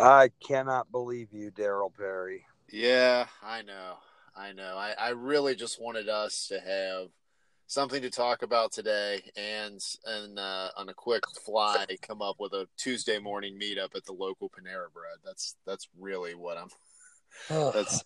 I cannot believe you, Daryl Perry. Yeah, I know. I know. I, I really just wanted us to have something to talk about today and and uh, on a quick fly come up with a Tuesday morning meetup at the local Panera Bread. That's that's really what I'm that's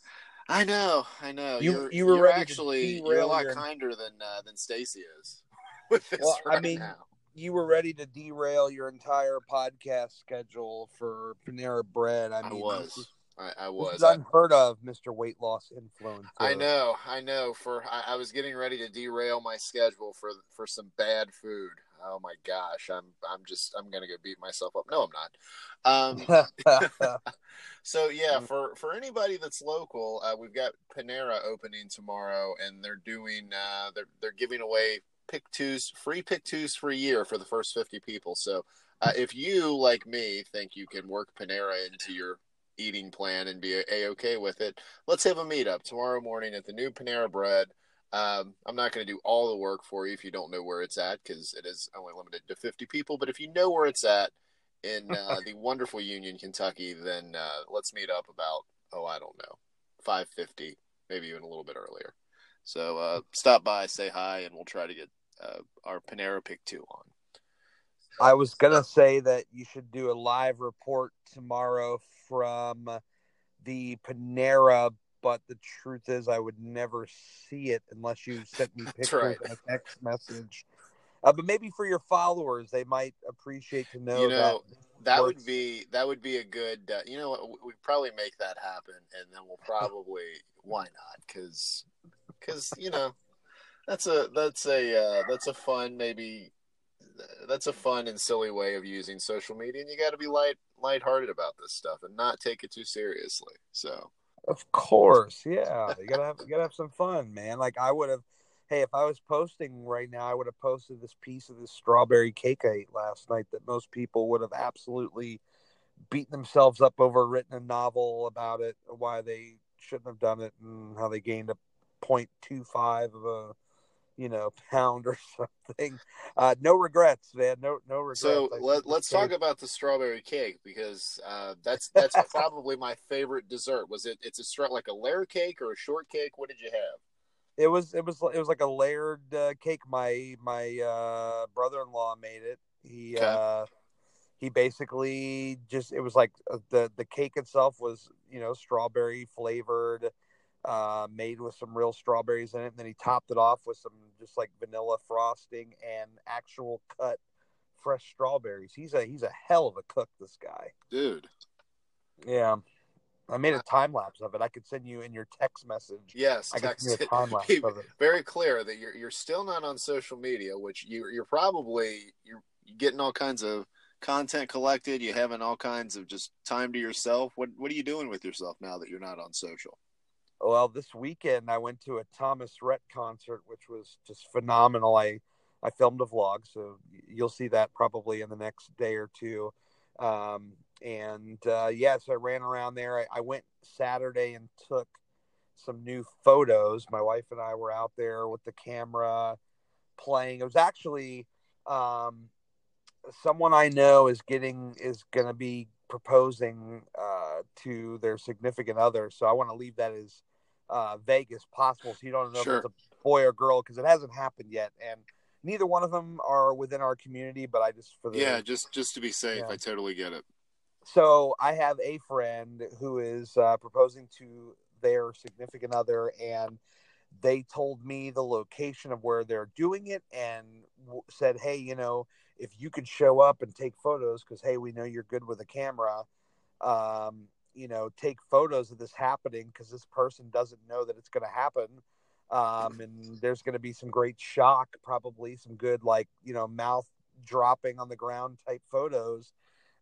I know, I know. You- you're, you were you're actually you're a lot your- kinder than uh, than Stacy is with this Well, I right mean, now. You were ready to derail your entire podcast schedule for Panera Bread. I I, mean, was. This I, I was. unheard of, Mister Weight Loss Influencer. I know, I know. For I, I was getting ready to derail my schedule for for some bad food. Oh my gosh, I'm I'm just I'm gonna go beat myself up. No, I'm not. Um, so yeah, Mm. for for anybody that's local, uh, we've got Panera opening tomorrow, and they're doing uh, they're they're giving away pick twos, free pick twos for a year for the first fifty people. So uh, if you like me think you can work Panera into your eating plan and be a okay with it, let's have a meetup tomorrow morning at the new Panera Bread. Um, I'm not going to do all the work for you if you don't know where it's at because it is only limited to 50 people. But if you know where it's at in uh, the wonderful Union, Kentucky, then uh, let's meet up about oh I don't know 5:50, maybe even a little bit earlier. So uh, stop by, say hi, and we'll try to get uh, our Panera Pick Two on. I was gonna say that you should do a live report tomorrow from the Panera, but the truth is, I would never see it unless you sent me pictures right. and a text message. Uh, but maybe for your followers, they might appreciate to know, You know, that That would be that would be a good. Uh, you know what? We we probably make that happen, and then we'll probably why not? Because because you know that's a that's a uh, that's a fun maybe that's a fun and silly way of using social media, and you got to be light lighthearted about this stuff and not take it too seriously. So Of course, yeah. You gotta have you gotta have some fun, man. Like I would have. Hey, if I was posting right now, I would have posted this piece of this strawberry cake I ate last night that most people would have absolutely beaten themselves up over, written a novel about it, why they shouldn't have done it, and how they gained a 0.25 of a you know pound or something. Uh, no regrets, man. No no regrets. so I let, let's this talk about the strawberry cake because uh, that's that's probably my favorite dessert. Was it? It's a like a layer cake or a shortcake? What did you have? It was it was it was like a layered uh, cake. My my uh, brother in law made it. He Okay. uh, he basically just it was like uh, the the cake itself was you know strawberry flavored, uh, made with some real strawberries in it. And then he topped it off with some just like vanilla frosting and actual cut fresh strawberries. He's a he's a hell of a cook. This guy. Dude, Yeah. I made a time lapse of it. I could send you in your text message. yes, I could send you a time lapse of it. very clear that you're you're still not on social media, which you you're probably you're getting all kinds of content collected. You're having all kinds of just time to yourself. What what are you doing with yourself now that you're not on social? Well, this weekend I went to a Thomas Rhett concert, which was just phenomenal. I I filmed a vlog, so you'll see that probably in the next day or two. Um, and uh, yeah, so I ran around there. I, I went Saturday and took some new photos. My wife and I were out there with the camera playing. It was actually um, someone I know is getting is going to be proposing uh, to their significant other. So I want to leave that as uh, vague as possible, so you don't know Sure. if it's a boy or girl because it hasn't happened yet, and neither one of them are within our community. But I just for the Yeah, just just to be safe. I totally get it. so I have a friend who is uh, proposing to their significant other, and they told me the location of where they're doing it, and w- said, "Hey, you know, if you could show up and take photos, because hey, we know you're good with a camera. Um, you know, take photos of this happening because this person doesn't know that it's going to happen." Um, and there's going to be some great shock, probably some good, like, you know, mouth dropping on the ground type photos.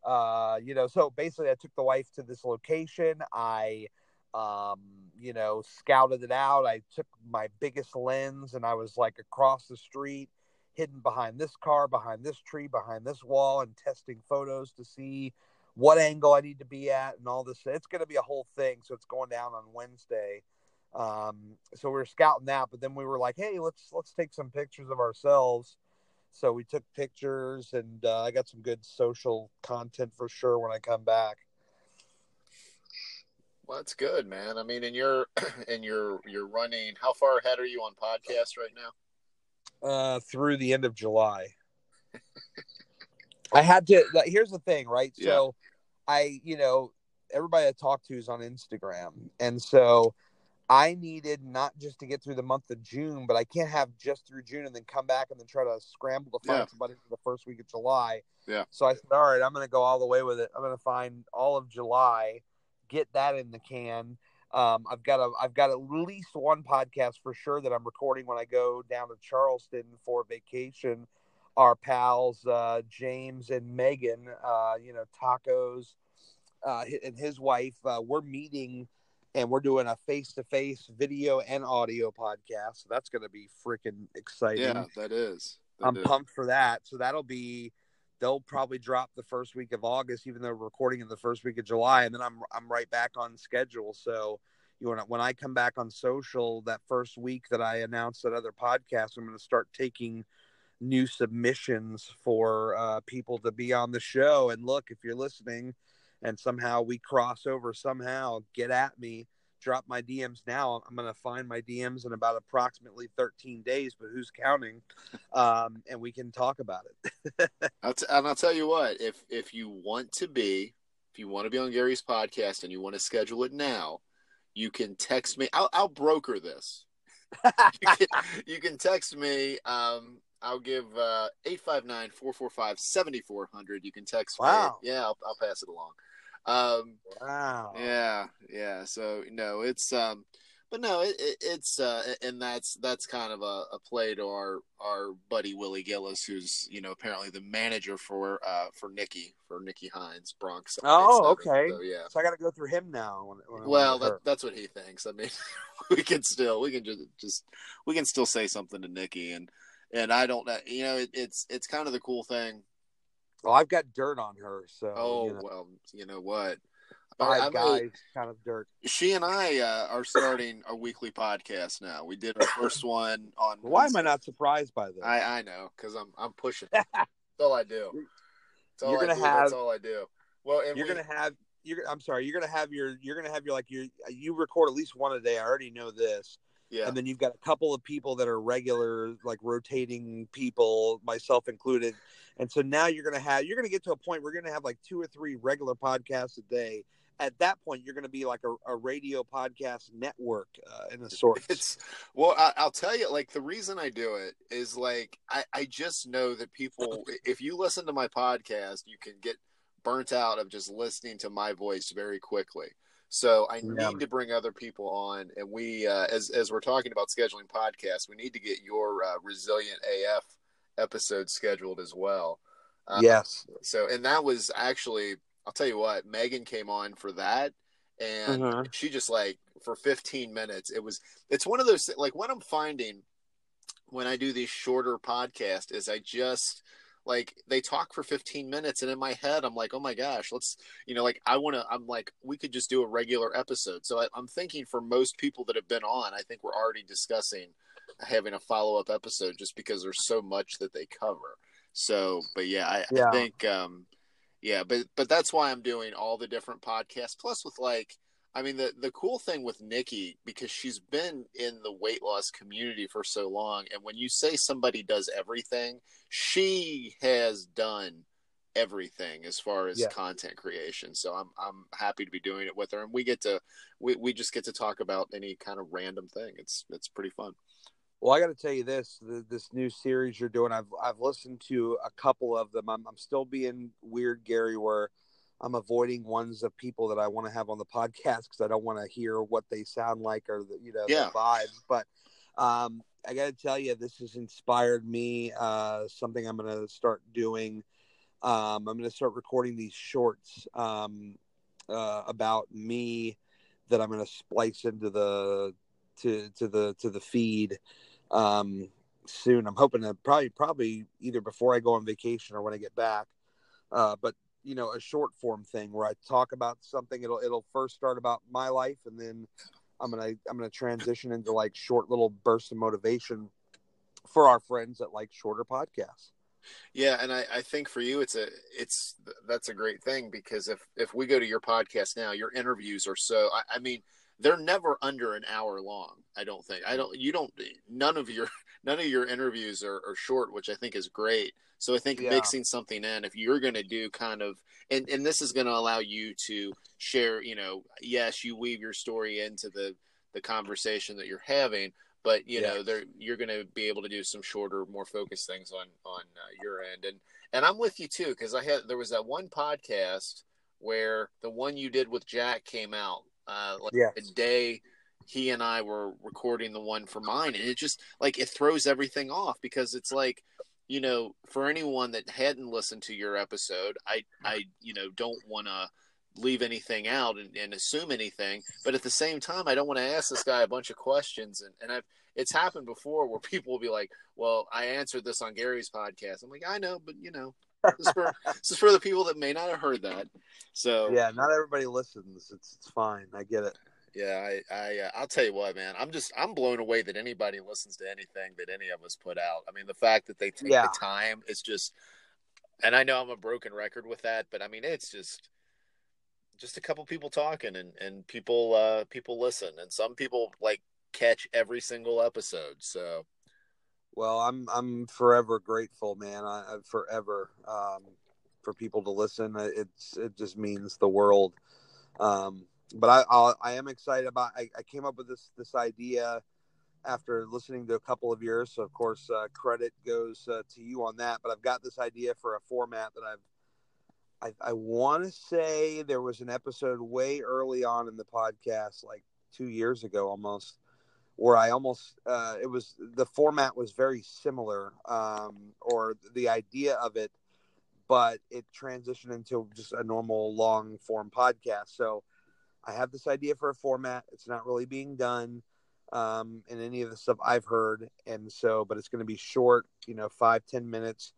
Uh you know so basically i took the wife to this location. I um you know scouted it out. I took my biggest lens and i was like across the street hidden behind this car behind this tree behind this wall and testing photos to see what angle i need to be at and all this it's going to be a whole thing so it's going down on wednesday um so we were scouting that but then we were like hey let's let's take some pictures of ourselves so we took pictures, and uh, I got some good social content for sure when I come back. Well, that's good, man. I mean, and you're and you're you're running. How far ahead are you on podcasts right now? Uh, through the end of July. I had to. Like, here's the thing, right? Yeah. So, I, you know, everybody I talk to is on Instagram, and so I needed not just to get through the month of June, but I can't have just through June and then come back and then try to scramble to find Yeah. somebody for the first week of July. Yeah. So I said, all right, I'm going to go all the way with it. I'm going to find all of July, get that in the can. Um, I've got a, I've got at least one podcast for sure that I'm recording when I go down to Charleston for vacation. Our pals uh, James and Megan, uh, you know, tacos, uh, and his wife. Uh, we're meeting, and we're doing a face-to-face video and audio podcast. So that's going to be freaking exciting. Yeah, that is. That I'm is. pumped for that. So that'll be they'll probably drop the first week of August, even though we're recording in the first week of July, and then I'm I'm right back on schedule. So you know when I come back on social that first week that I announced that other podcast, I'm going to start taking new submissions for uh, people to be on the show. And look, if you're listening, and somehow we cross over, somehow get at me. Drop my DMs now. I'm going to find my DMs in about approximately 13 days, but who's counting? Um, and we can talk about it. I'll t- and I'll tell you what, if if you want to be, if you want to be on Gary's podcast and you want to schedule it now, you can text me. I'll, I'll broker this. you, can, you can text me. Um, I'll give uh, 859-445-7400. You can text Wow. me. Yeah, I'll, I'll pass it along. Um, wow. yeah, yeah. So no, it's um, but no, it, it, it's uh, and that's that's kind of a, a play to our our buddy Willie Gillis, who's you know apparently the manager for uh for Nikki for Nikki Hines Bronx. Oh, okay. So, yeah. So I got to go through him now. When, when Well, that, that's what he thinks. I mean, we can still we can just just we can still say something to Nikki and and I don't know. You know, it, it's it's kind of the cool thing. well, I've got dirt on her. So Oh you know, well, you know what. five I mean, guys, kind of dirt. She and I uh, are starting a weekly podcast now. We did our first one on. Why am I not surprised by this? I I know because I'm I'm pushing. That's all I do. That's all You're I gonna do. That's have- all I do. Well, and you're we- gonna have. You're. I'm sorry. You're gonna have your. You're gonna have your like your. You record at least one a day. I already know this. Yeah. and then you've got a couple of people that are regular like rotating people myself included and so now you're gonna have you're gonna get to a point where you're gonna have like two or three regular podcasts a day. At that point you're gonna be like a, a radio podcast network uh, in a sort it's well I, i'll tell you like the reason i do it is like I, I just know that people if you listen to my podcast you can get burnt out of just listening to my voice very quickly so i Yeah. need to bring other people on and we uh, as as we're talking about scheduling podcasts we need to get your uh, resilient af episode scheduled as well Uh, yes so and that was actually i'll tell you what megan came on for that and Mhm. she just like for 15 minutes it was it's one of those like what i'm finding when i do these shorter podcasts is i just like they talk for 15 minutes and in my head i'm like oh my gosh let's you know like i want to i'm like we could just do a regular episode so I, i'm thinking for most people that have been on i think we're already discussing having a follow-up episode just because there's so much that they cover so but yeah i, Yeah. I think um yeah but but that's why i'm doing all the different podcasts plus with like I mean the the cool thing with Nikki because she's been in the weight loss community for so long and when you say somebody does everything she has done everything as far as Yeah. content creation. So I'm I'm happy to be doing it with her and we get to we, we just get to talk about any kind of random thing. It's it's pretty fun. Well i got to tell you this the, this new series you're doing i've i've listened to a couple of them. I'm, I'm still being weird gary where I'm avoiding ones of people that I want to have on the podcast because I don't want to hear what they sound like or the you know Yeah. the vibes. But um, I got to tell you, this has inspired me. Uh, something I'm going to start doing. Um, I'm going to start recording these shorts um, uh, about me that I'm going to splice into the to to the to the feed um, soon. I'm hoping to probably probably either before I go on vacation or when I get back. Uh, but you know, a short form thing where I talk about something. It'll it'll first start about my life, and then I'm gonna I'm gonna transition into like short little bursts of motivation for our friends that like shorter podcasts. Yeah, and I, I think for you, it's a it's that's a great thing because if if we go to your podcast now, your interviews are so. I, I mean, they're never under an hour long. I don't think. I don't. You don't. None of your none of your interviews are, are short, which I think is great. So I think yeah. mixing something in, if you're going to do kind of, and and this is going to allow you to share. You know, yes, you weave your story into the the conversation that you're having, but you know, there you're going to be able to do some shorter, more focused things on on uh, your end. And and I'm with you too because I had there was that one podcast where the one you did with Jack came out uh, like yes. a day he and I were recording the one for mine, and it just like it throws everything off because it's like you know for anyone that hadn't listened to your episode, I I you know don't want to leave anything out and, and, assume anything, but at the same time, I don't want to ask this guy a bunch of questions, and and I've it's happened before where people will be like, "Well, I answered this on Gary's podcast." I'm like, I know, but you know, this is for this is for the people that may not have heard that. So yeah, not everybody listens. It's it's fine. I get it. Yeah, I, I uh, I'll tell you what, man. I'm just I'm blown away that anybody listens to anything that any of us put out. I mean, the fact that they take yeah. the time is just. And I know I'm a broken record with that, but I mean, it's just just a couple people talking and and people uh people listen and some people like catch every single episode so well i'm i'm forever grateful man i, I forever um for people to listen it's it just means the world um but I I'll, I am excited about. I, I, came up with this this idea after listening to a couple of years. So of course, uh, credit goes uh, to you on that. But I've got this idea for a format that I've. I, I want to say there was an episode way early on in the podcast, like two years ago almost, where I almost uh, it was the format was very similar, um, or the idea of it, but it transitioned into just a normal long form podcast. So I have this idea for a format. It's not really being done um, in any of the stuff I've heard, and so, but it's going to be short, you know, five ten minutes,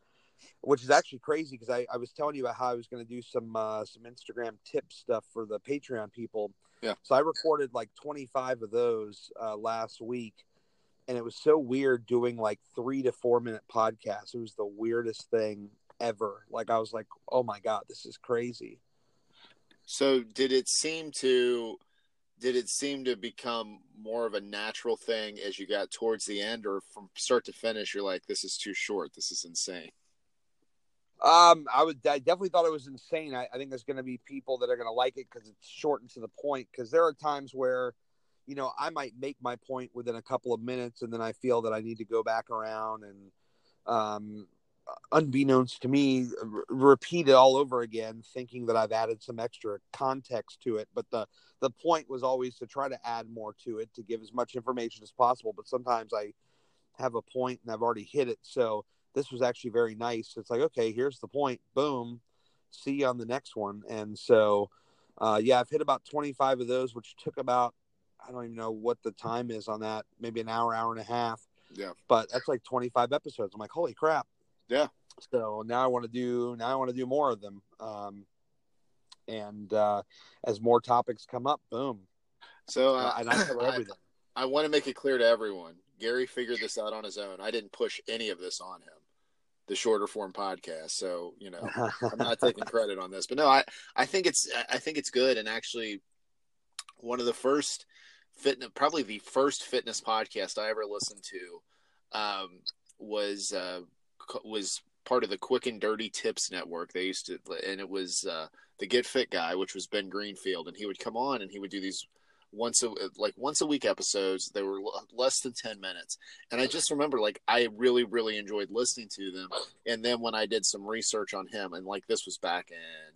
which is actually crazy because I, I was telling you about how I was going to do some uh, some Instagram tip stuff for the Patreon people. Yeah. So I recorded like twenty five of those uh, last week, and it was so weird doing like three to four minute podcasts. It was the weirdest thing ever. Like I was like, oh my god, this is crazy. So did it seem to did it seem to become more of a natural thing as you got towards the end or from start to finish you're like this is too short this is insane um i would i definitely thought it was insane i, I think there's going to be people that are going to like it because it's short and to the point because there are times where you know i might make my point within a couple of minutes and then i feel that i need to go back around and um unbeknownst to me, r- repeat it all over again, thinking that I've added some extra context to it. But the the point was always to try to add more to it to give as much information as possible. But sometimes I have a point and I've already hit it. So this was actually very nice. It's like, okay, here's the point. Boom. See you on the next one. And so, uh, yeah, I've hit about 25 of those, which took about, I don't even know what the time is on that, maybe an hour, hour and a half. Yeah. But that's like 25 episodes. I'm like, holy crap. Yeah. So now I want to do now I want to do more of them. Um, and uh, as more topics come up, boom. So uh, and I cover everything. I, I want to make it clear to everyone. Gary figured this out on his own. I didn't push any of this on him. The shorter form podcast. So you know, I'm not taking credit on this, but no, I I think it's I think it's good and actually one of the first fitness, probably the first fitness podcast I ever listened to um, was uh, was part of the Quick and Dirty Tips Network. They used to, and it was uh, the Get Fit guy, which was Ben Greenfield, and he would come on and he would do these once a like once a week episodes. They were less than ten minutes, and I just remember like I really really enjoyed listening to them. And then when I did some research on him, and like this was back in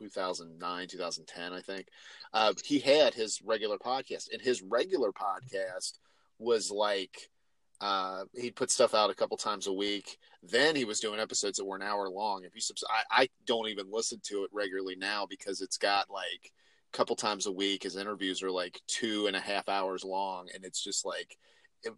2009 2010 i think uh, he had his regular podcast and his regular podcast was like uh, he'd put stuff out a couple times a week. Then he was doing episodes that were an hour long. If you subs- I, I don't even listen to it regularly now because it's got like couple times a week. His interviews are like two and a half hours long, and it's just like it,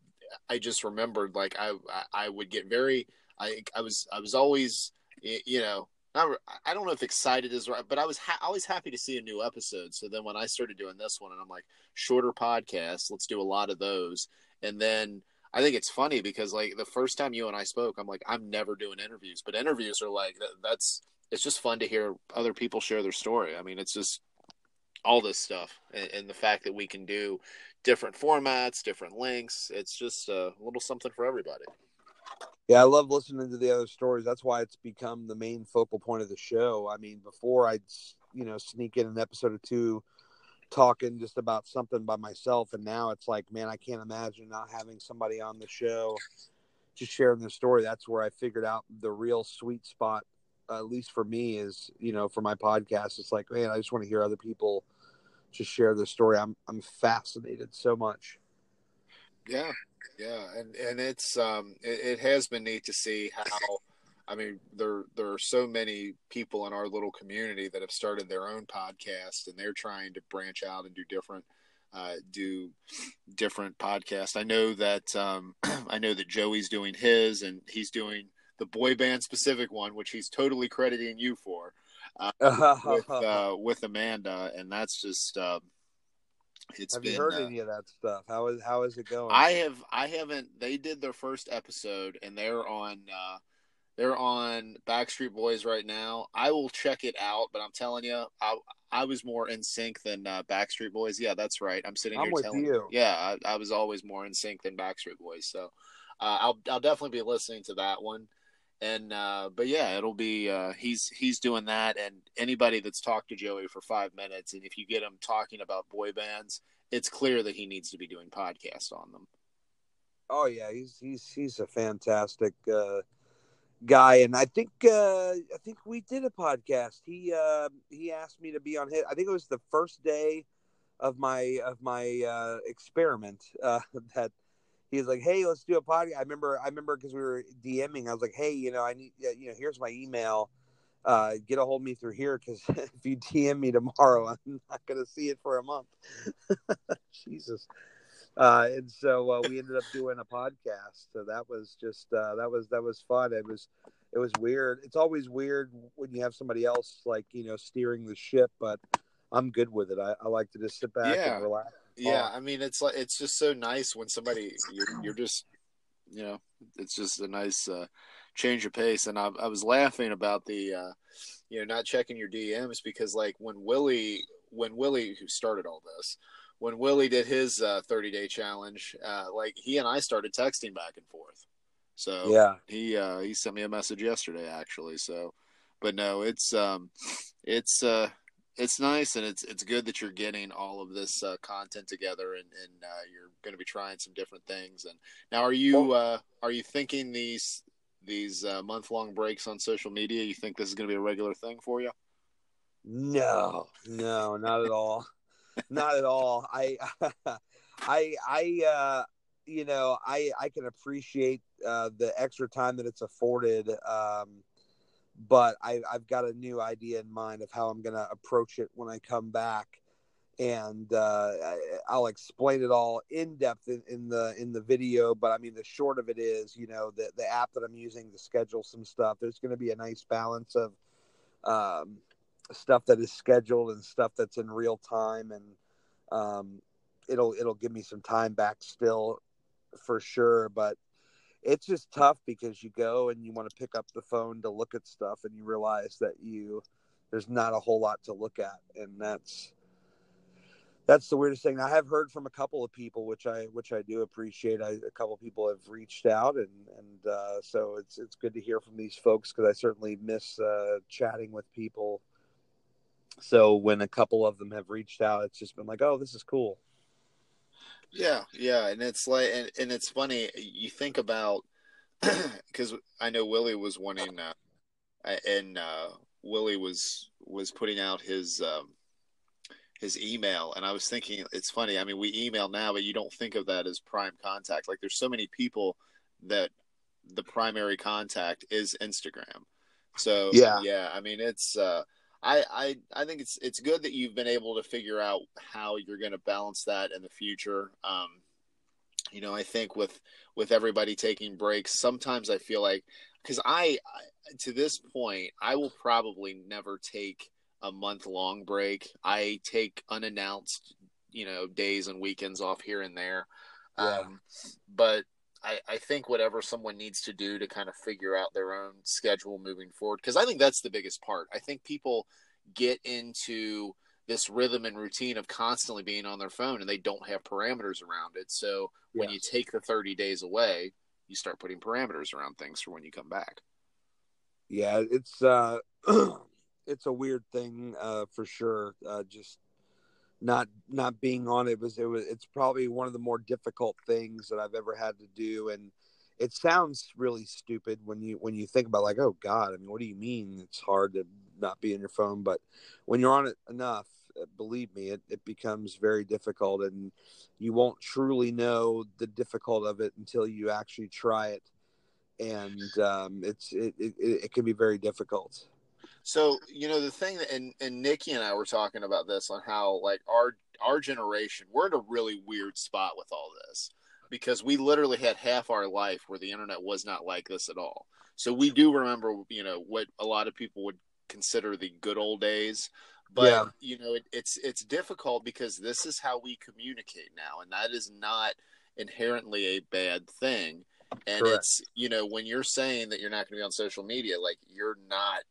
I just remembered like I I would get very I I was I was always you know I don't know if excited is right, but I was ha- always happy to see a new episode. So then when I started doing this one, and I'm like shorter podcasts, let's do a lot of those, and then I think it's funny because like the first time you and I spoke, I'm like, I'm never doing interviews, but interviews are like that's it's just fun to hear other people share their story. I mean, it's just all this stuff and, and the fact that we can do different formats, different links. It's just a little something for everybody. Yeah, I love listening to the other stories. That's why it's become the main focal point of the show. I mean, before I'd you know sneak in an episode or two talking just about something by myself, and now it's like, man, I can't imagine not having somebody on the show just sharing their story. That's where I figured out the real sweet spot, at least for me, is you know for my podcast. It's like, man, I just want to hear other people just share their story. I'm I'm fascinated so much. Yeah, yeah, and and it's um it, it, has been neat to see how I mean there there are so many people in our little community that have started their own podcast and they're trying to branch out and do different uh, do different podcasts. I know that um, I know that Joey's doing his and he's doing the boy band specific one, which he's totally crediting you for uh, with uh, with Amanda, and that's just. Um, it's have been, you heard uh, any of that stuff? How is how is it going? I have I haven't. They did their first episode, and they're on uh, they're on Backstreet Boys right now. I will check it out, but I'm telling you, I I was more NSYNC than uh, Backstreet Boys. Yeah, that's right. I'm sitting I'm here telling you. Yeah, I, I, was always more NSYNC than Backstreet Boys. So uh, I'll I'll definitely be listening to that one. And uh, but yeah, it'll be uh, he's he's doing that, and anybody that's talked to Joey for five minutes, and if you get him talking about boy bands, it's clear that he needs to be doing podcasts on them. Oh yeah, he's he's he's a fantastic uh, guy, and I think uh, I think we did a podcast. He uh, he asked me to be on his. I think it was the first day of my of my uh, experiment uh, that he was like, "Hey, let's do a podcast." I remember, I remember because we were DMing. I was like, "Hey, you know, I need, you know, here's my email. Uh, get a hold of me through here because if you DM me tomorrow, I'm not going to see it for a month." Jesus. Uh, and so uh, we ended up doing a podcast. So that was just uh, that was that was fun. It was it was weird. It's always weird when you have somebody else like you know steering the ship, but I'm good with it. I, I like to just sit back yeah. and relax yeah i mean it's like it's just so nice when somebody you're, you're just you know it's just a nice uh, change of pace. And I, I was laughing about the uh, you know not checking your dms because like when willie when willie who started all this when willie did his uh, 30 day challenge uh, like he and i started texting back and forth. So yeah. he uh, he sent me a message yesterday actually. So but no it's um it's uh it's nice and it's it's good that you're getting all of this uh, content together and, and uh, you're going to be trying some different things and now are you uh, are you thinking these these uh, month long breaks on social media you think this is going to be a regular thing for you? No no not at all. Not at all. I i i uh you know i i can appreciate uh the extra time that it's afforded um but I, I've got a new idea in mind of how I'm going to approach it when I come back, and uh, I'll explain it all in depth in, in, the in the video. But I mean, the short of it is, you know, the the app that I'm using to schedule some stuff. There's going to be a nice balance of um, stuff that is scheduled and stuff that's in real time, and um, it'll it'll give me some time back still for sure. But it's just tough because you go and you want to pick up the phone to look at stuff and you realize that you there's not a whole lot to look at. And that's that's the weirdest thing. I have heard from a couple of people which i which i do appreciate. I, a couple of people have reached out and and uh, so it's it's good to hear from these folks because i certainly miss uh, chatting with people. So when a couple of them have reached out it's just been like oh this is cool yeah, yeah, and it's like, and, and it's funny. You think about because I know Willie was wanting, uh, and uh, Willie was was putting out his um, his email, and I was thinking it's funny. I mean, we email now, but you don't think of that as prime contact. Like, there's so many people that the primary contact is Instagram. So yeah, yeah. I mean, it's uh, I, I I think it's it's good that you've been able to figure out how you're going to balance that in the future. Um, you know, I think with with everybody taking breaks, sometimes I feel like because I, I to this point I will probably never take a month long break. I take unannounced, you know, days and weekends off here and there. Yeah. Um, but I, I think whatever someone needs to do to kind of figure out their own schedule moving forward, because I think that's the biggest part. I think people get into this rhythm and routine of constantly being on their phone and they don't have parameters around it. So when you take the 30 days away, you start putting parameters around things for when you come back. Yeah, it's uh it's a weird thing uh for sure. Uh just not not being on it was it was it's probably one of the more difficult things that I've ever had to do. And it sounds really stupid when you when you think about like oh god I mean what do you mean it's hard to not be on your phone? But when you're on it enough uh, believe me it, it becomes very difficult and you won't truly know the difficult of it until you actually try it. And um, it's it, it, it can be very difficult so you know the thing that and, and Nikki and I were talking about this on how like our our generation we're in a really weird spot with all this because we literally had half our life where the internet was not like this at all. So we do remember you know what a lot of people would consider the good old days. But yeah. you know it, it's it's difficult because this is how we communicate now, and that is not inherently a bad thing. And Correct. it's you know when you're saying that you're not going to be on social media, like you're not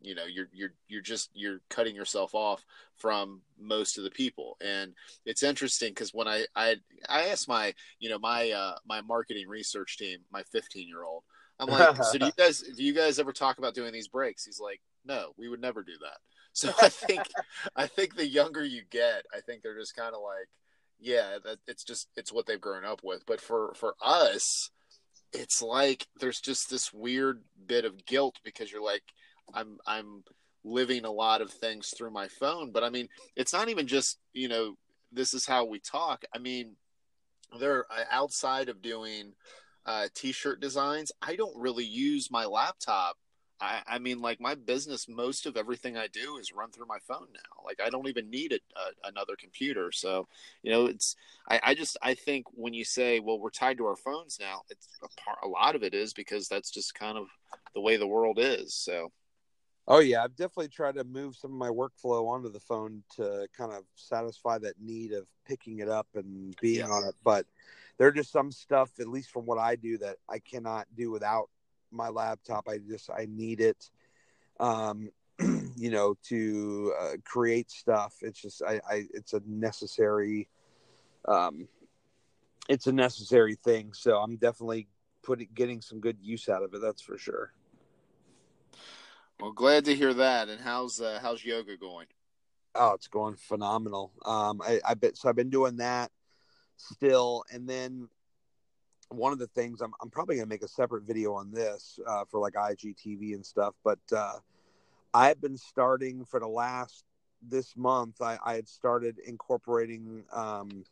you know you're you're you're just you're cutting yourself off from most of the people. And it's interesting because when i i i asked my you know my uh my marketing research team my 15 year old i'm like so do you guys do you guys ever talk about doing these breaks? He's like no we would never do that. So i think i think the younger you get i think they're just kind of like yeah that it's just it's what they've grown up with. But for for us it's like there's just this weird bit of guilt because you're like I'm I'm living a lot of things through my phone. But I mean, it's not even just you know this is how we talk. I mean, there outside of doing uh, t-shirt designs, I don't really use my laptop. I, I, mean, like my business, most of everything I do is run through my phone now. Like I don't even need a, a, another computer. So, you know, it's I, I, just I think when you say, well, we're tied to our phones now, it's a, part, a lot of it is because that's just kind of the way the world is. So. Oh yeah, I've definitely tried to move some of my workflow onto the phone to kind of satisfy that need of picking it up and being yeah. on it. But there are just some stuff, at least from what I do, that I cannot do without my laptop. I just I need it, um, you know, to uh, create stuff. It's just I, I it's a necessary, um, it's a necessary thing. So I'm definitely putting getting some good use out of it. That's for sure. Well, glad to hear that. And how's uh, how's yoga going? Oh, it's going phenomenal. Um, I, I bet so. I've been doing that still, and then one of the things I'm I'm probably gonna make a separate video on this uh, for like IGTV and stuff. But uh, I've been starting for the last this month. I, I had started incorporating um,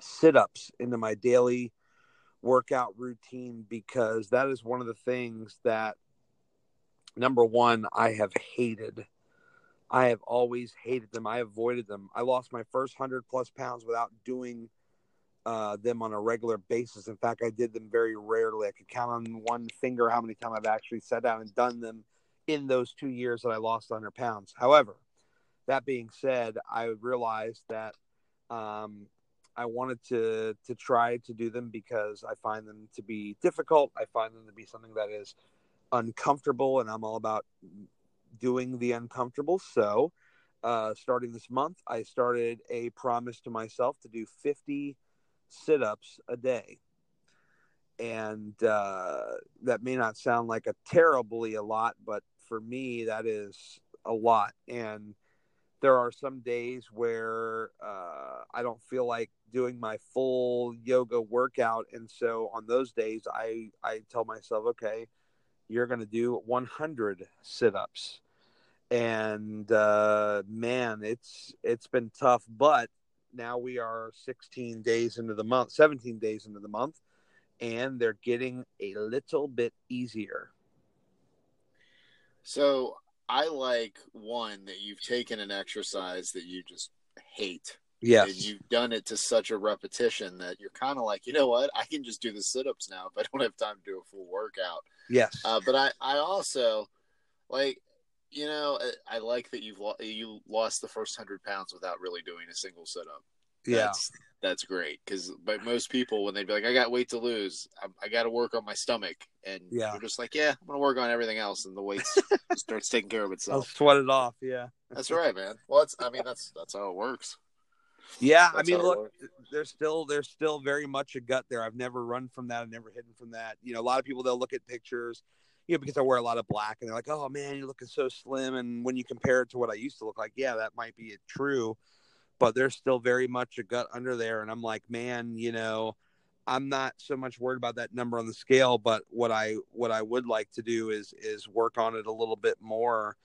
sit ups into my daily workout routine because that is one of the things that number one, I have hated. I have always hated them. I avoided them. I lost my first hundred plus pounds without doing uh, them on a regular basis. In fact, I did them very rarely. I could count on one finger how many times I've actually sat down and done them in those two years that I lost 100 pounds. However, that being said, I realized that um, I wanted to to try to do them because I find them to be difficult. I find them to be something that is uncomfortable, and I'm all about doing the uncomfortable. So, uh, starting this month, I started a promise to myself to do 50 sit ups a day. And uh, that may not sound like a terribly a lot, but for me, that is a lot. And there are some days where uh, I don't feel like doing my full yoga workout. And so on those days, I, I tell myself, okay, you're going to do 100 sit-ups. And uh, man it's it's been tough but now we are 16 days into the month 17 days into the month and they're getting a little bit easier. So i like one that you've taken an exercise that you just hate Yes. And you've done it to such a repetition that you're kind of like, you know what? I can just do the sit ups now if I don't have time to do a full workout. Yes. Uh, but I, I also like, you know, I like that you've lo- you lost the first hundred pounds without really doing a single sit up. Yeah. That's that's great because but most people when they'd be like, I got weight to lose, I, I got to work on my stomach, and Yeah. they're just like, yeah, I'm gonna work on everything else, and the weight starts taking care of I'll itself. sweat it off. Yeah. That's right, man. Well, it's I mean that's that's how it works. Yeah, I mean, look, there's still there's still very much a gut there. I've never run from that. I've never hidden from that. You know, a lot of people they'll look at pictures, you know, because I wear a lot of black, and they're like, "Oh man, you're looking so slim." And when you compare it to what I used to look like, yeah, that might be true, but there's still very much a gut under there. And I'm like, man, you know, I'm not so much worried about that number on the scale, but what I what I would like to do is is work on it a little bit more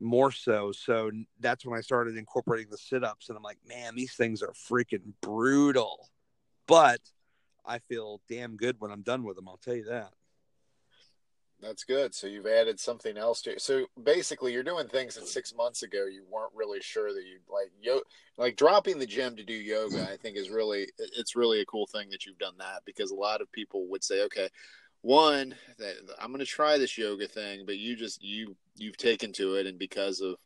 more so. So that's when I started incorporating the sit ups, and I'm like, man, these things are freaking brutal. But I feel damn good when I'm done with them. I'll tell you that. That's good. So you've added something else to it. So basically, you're doing things that six months ago you weren't really sure that you like. Yo, like dropping the gym to do yoga. I think is really it's really a cool thing that you've done that because a lot of people would say, okay, one, that I'm going to try this yoga thing, but you just you you've taken to it, and because of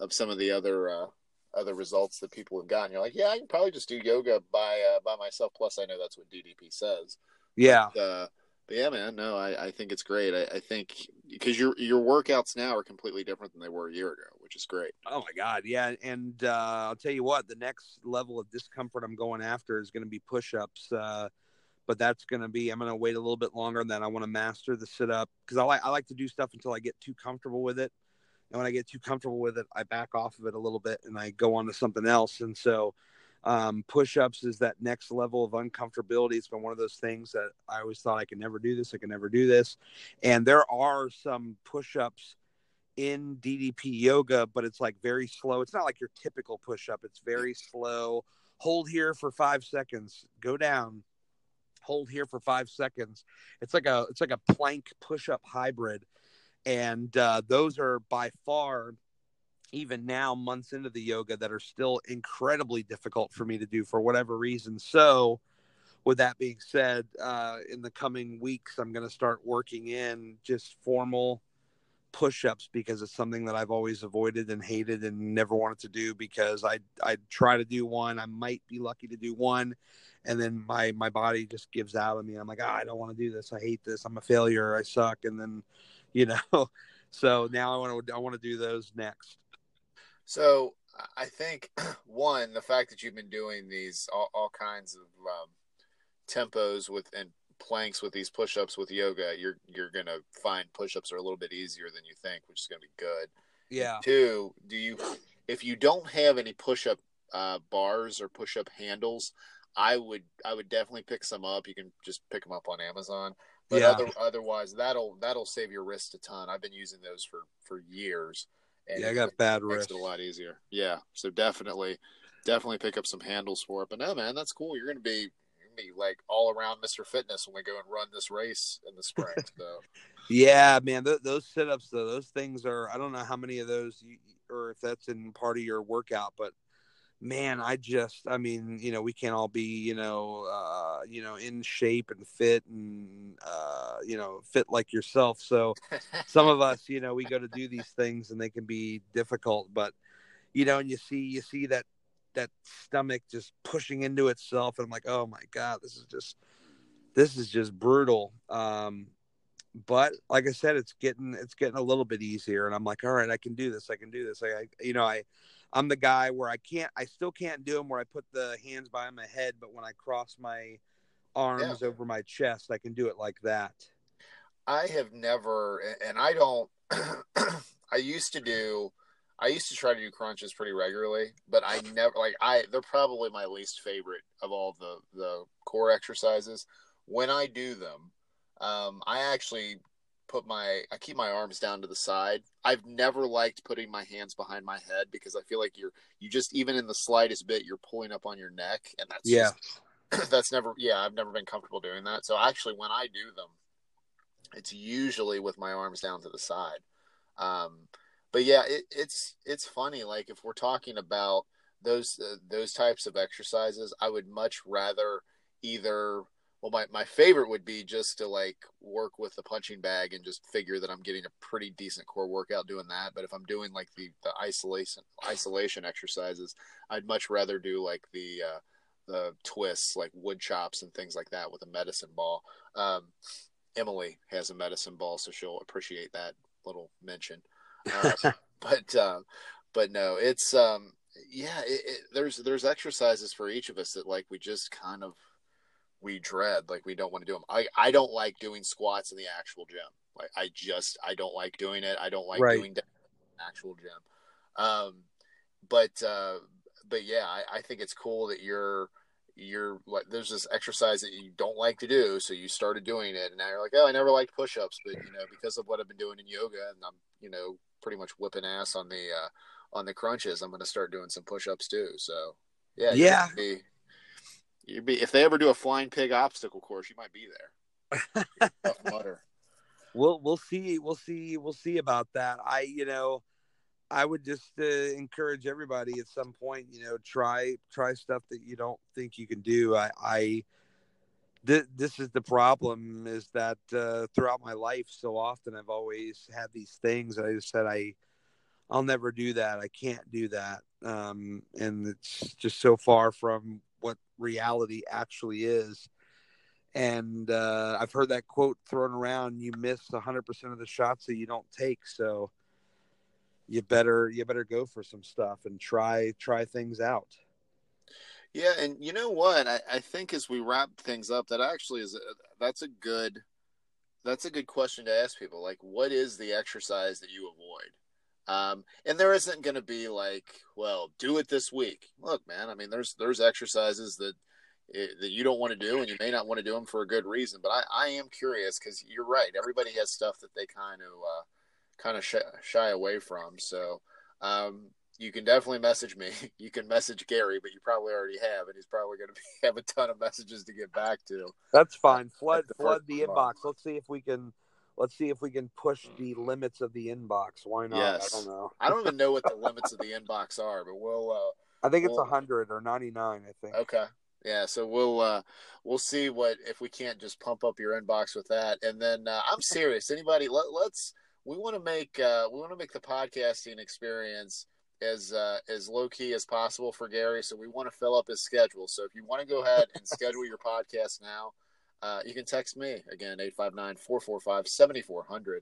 of some of the other uh, other results that people have gotten, you're like, yeah, I can probably just do yoga by uh, by myself. Plus, I know that's what DDP says. Yeah. Uh, but yeah, man, no, I, I think it's great. I, I think because your your workouts now are completely different than they were a year ago, which is great. Oh my God. Yeah. And uh, I'll tell you what, the next level of discomfort I'm going after is going to be push ups. Uh, but that's going to be, I'm going to wait a little bit longer than I want to master the sit up because I like, I like to do stuff until I get too comfortable with it. And when I get too comfortable with it, I back off of it a little bit and I go on to something else. And so, um, push ups is that next level of uncomfortability. It's been one of those things that I always thought I could never do this. I can never do this. And there are some push ups in DDP yoga, but it's like very slow. It's not like your typical push up, it's very slow. Hold here for five seconds, go down, hold here for five seconds. It's like a it's like a plank push up hybrid. And uh, those are by far even now months into the yoga that are still incredibly difficult for me to do for whatever reason. So with that being said, uh, in the coming weeks, I'm going to start working in just formal push-ups because it's something that I've always avoided and hated and never wanted to do because I I try to do one, I might be lucky to do one, and then my my body just gives out on me. I'm like, oh, I don't want to do this. I hate this. I'm a failure. I suck. And then, you know, so now I want to I want to do those next. So I think one, the fact that you've been doing these all, all kinds of um, tempos with and planks with these push-ups with yoga, you're you're gonna find push-ups are a little bit easier than you think, which is gonna be good. Yeah. Two, do you if you don't have any push-up uh, bars or push-up handles, I would I would definitely pick some up. You can just pick them up on Amazon. But Yeah. other, otherwise, that'll that'll save your wrist a ton. I've been using those for for years. And Yeah, I it- got bad makes wrist. it a lot easier. Yeah, so definitely, definitely pick up some handles for it. But no, man, that's cool. You're gonna be you're gonna be like all around Mr. Fitness when we go and run this race in the spring. So Yeah, man, th- those sit-ups though, those things are I don't know how many of those you, or if that's in part of your workout, but man, I just I mean, you know, we can't all be, you know, uh, you know, in shape and fit and uh, you know, fit like yourself. So some of us, you know, we go to do these things and they can be difficult, but you know, and you see you see that that stomach just pushing into itself and I'm like, "Oh my god, this is just this is just brutal." Um but like I said, it's getting it's getting a little bit easier, and I'm like, all right, I can do this. I can do this. I, I you know, I I'm the guy where I can't, I still can't do them where I put the hands behind my head, but when I cross my arms over my chest, I can do it like that. I have never, and I don't. I used to do. I used to try to do crunches pretty regularly, but I never like I. They're probably my least favorite of all the the core exercises. When I do them, um, I actually put my I keep my arms down to the side. I've never liked putting my hands behind my head because I feel like you're you just even in the slightest bit you're pulling up on your neck, and that's Yeah, just, that's never yeah I've never been comfortable doing that. So actually, when I do them, it's usually with my arms down to the side. Um, but yeah, it, it's it's funny. Like if we're talking about those uh, those types of exercises, I would much rather either. Well, my, my favorite would be just to like work with the punching bag and just figure that I'm getting a pretty decent core workout doing that. But if I'm doing like the, the isolation isolation exercises, I'd much rather do like the uh, the twists like wood chops and things like that with a medicine ball. Um, Emily has a medicine ball, so she'll appreciate that little mention. But uh, but no, it's um, yeah, it, it, there's there's exercises for each of us that like we just kind of we dread, like we don't want to do them. I I don't like doing squats in the actual gym. Like I just I don't like doing it. I don't like right. doing actual gym. Um, but uh, but yeah, I, I think it's cool that you're you're like there's this exercise that you don't like to do, so you started doing it, and now you're like, oh, I never liked push-ups, but you know because of what I've been doing in yoga, and I'm you know pretty much whipping ass on the uh, on the crunches, I'm going to start doing some push-ups too. So yeah, yeah. Be, you'd be if they ever do a flying pig obstacle course, you might be there. Tough We'll we'll see we'll see we'll see about that. I you know I would just uh, encourage everybody at some point, you know, try try stuff that you don't think you can do. I, I th- this is the problem is that uh, throughout my life, so often I've always had these things. I just said I, I'll never do that. I can't do that, um, and it's just so far from what reality actually is. And uh, I've heard that quote thrown around: "You miss 100% of the shots that you don't take." So you better you better go for some stuff and try try things out. Yeah, and you know what? I, I think as we wrap things up, that actually is a, that's a good that's a good question to ask people. Like, what is the exercise that you avoid? Um, and there isn't going to be like, well, do it this week. Look, man. I mean, there's there's exercises that eh, that you don't want to do, and you may not want to do them for a good reason. But I, I am curious because you're right. Everybody has stuff that they kind of uh, kind of shy, shy away from. So um, you can definitely message me. You can message Gary, but you probably already have, and he's probably going to have a ton of messages to get back to. That's fine. Flood the flood the inbox. Let's see if we can. Let's see if we can push the limits of the inbox. Why not? Yes. I don't know. I don't even know what the limits of the inbox are, but we'll. Uh, I think it's a we'll... hundred or ninety nine. I think. Okay. Yeah, so we'll uh, we'll see what if we can't just pump up your inbox with that, and then uh, I'm serious. Anybody, let, let's we want to make uh, we want to make the podcasting experience as uh, as low key as possible for Gary. So we want to fill up his schedule. So if you want to go ahead and schedule your podcast now, uh, you can text me again 859-445-7400.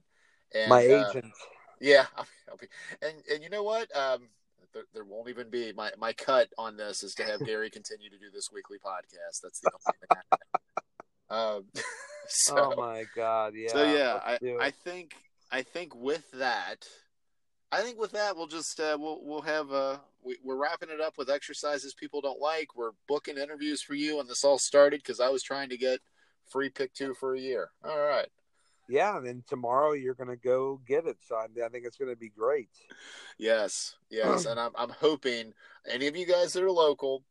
And my uh, agent. yeah, I'll be, and and you know what? Um, there, there, won't even be my my cut on this is to have Gary continue to do this weekly podcast. That's the only thing. Um, so, oh my god! Yeah. So yeah, I, I think I think with that, I think with that we'll just uh, we'll we'll have uh we, we're wrapping it up with exercises people don't like. We're booking interviews for you, and this all started because I was trying to get free pick two for a year. All right. Yeah, and then tomorrow you're going to go get it. So I, I think it's going to be great. Yes, yes, and I'm I'm hoping any of you guys that are local,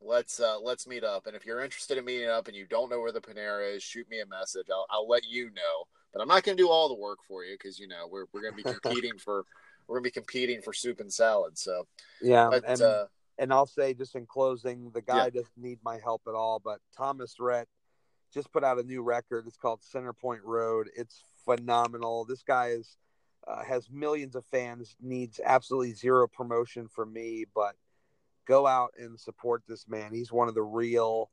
let's uh, let's meet up. And if you're interested in meeting up and you don't know where the Panera is, shoot me a message. I'll I'll let you know but I'm not going to do all the work for you because you know we're we're going to be competing for we're going to be competing for soup and salad. So yeah, but, and uh, and I'll say just in closing, the guy yeah. doesn't need my help at all. But Thomas Rhett just put out a new record. It's called Center Point Road. It's phenomenal. This guy is uh, has millions of fans. Needs absolutely zero promotion from me, but go out and support this man. He's one of the real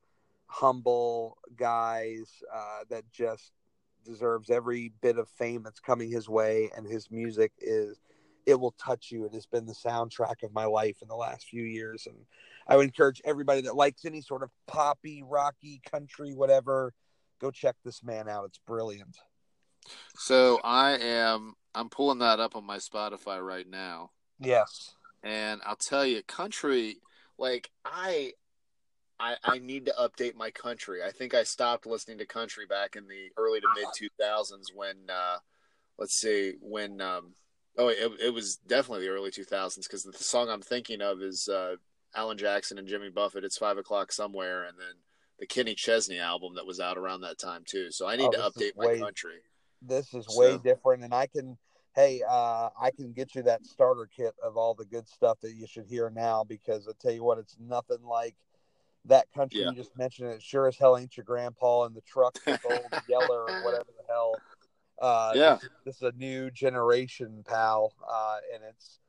humble guys uh, that just deserves every bit of fame that's coming his way, and his music is it will touch you. It has been the soundtrack of my life in the last few years, and I would encourage everybody that likes any sort of poppy, rocky, country, whatever, go check this man out. It's brilliant. So I am I'm pulling that up on my Spotify right now. Yes. And I'll tell you, country like I I, I need to update my country. I think I stopped listening to country back in the early to mid 2000s when, uh, let's see, when, um, oh, it, it was definitely the early 2000s because the song I'm thinking of is uh, Alan Jackson and Jimmy Buffett. It's five o'clock somewhere, and then the Kenny Chesney album that was out around that time too. So I need oh, to update my way, country. This is so. way different, and I can. Hey, uh, I can get you that starter kit of all the good stuff that you should hear now because I tell you what, it's nothing like that country yeah. you just mentioned. It sure as hell ain't your grandpa in the truck with old Yeller or whatever the hell. Uh, yeah, this, this, is a new generation, pal, uh, and it's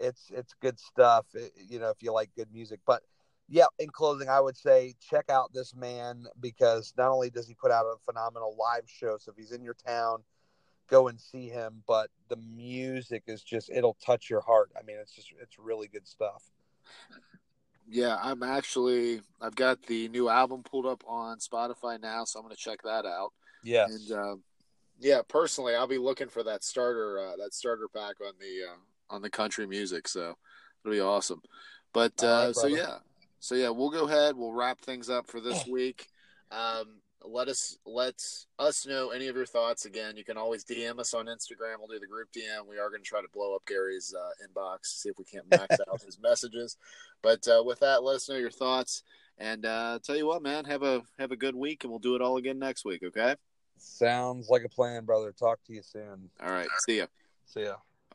it's it's good stuff. It, you know, if you like good music, but yeah, in closing, I would say check out this man because not only does he put out a phenomenal live show, so if he's in your town, go and see him. But the music is just it'll touch your heart. I mean, it's just it's really good stuff. Yeah, I'm actually I've got the new album pulled up on Spotify now, so I'm going to check that out. Yeah, and uh, yeah, personally, I'll be looking for that starter uh, that starter pack on the uh, on the country music. So it'll be awesome. But uh, right, so yeah, so yeah, we'll go ahead. We'll wrap things up for this week. Um, let us let us know any of your thoughts. Again, you can always DM us on Instagram. We'll do the group DM. We are going to try to blow up Gary's uh, inbox, see if we can't max out his messages. But uh, with that, let us know your thoughts. And uh, tell you what, man, have a have a good week, and we'll do it all again next week. Okay. Sounds like a plan, brother. Talk to you soon. All right. See ya. See ya.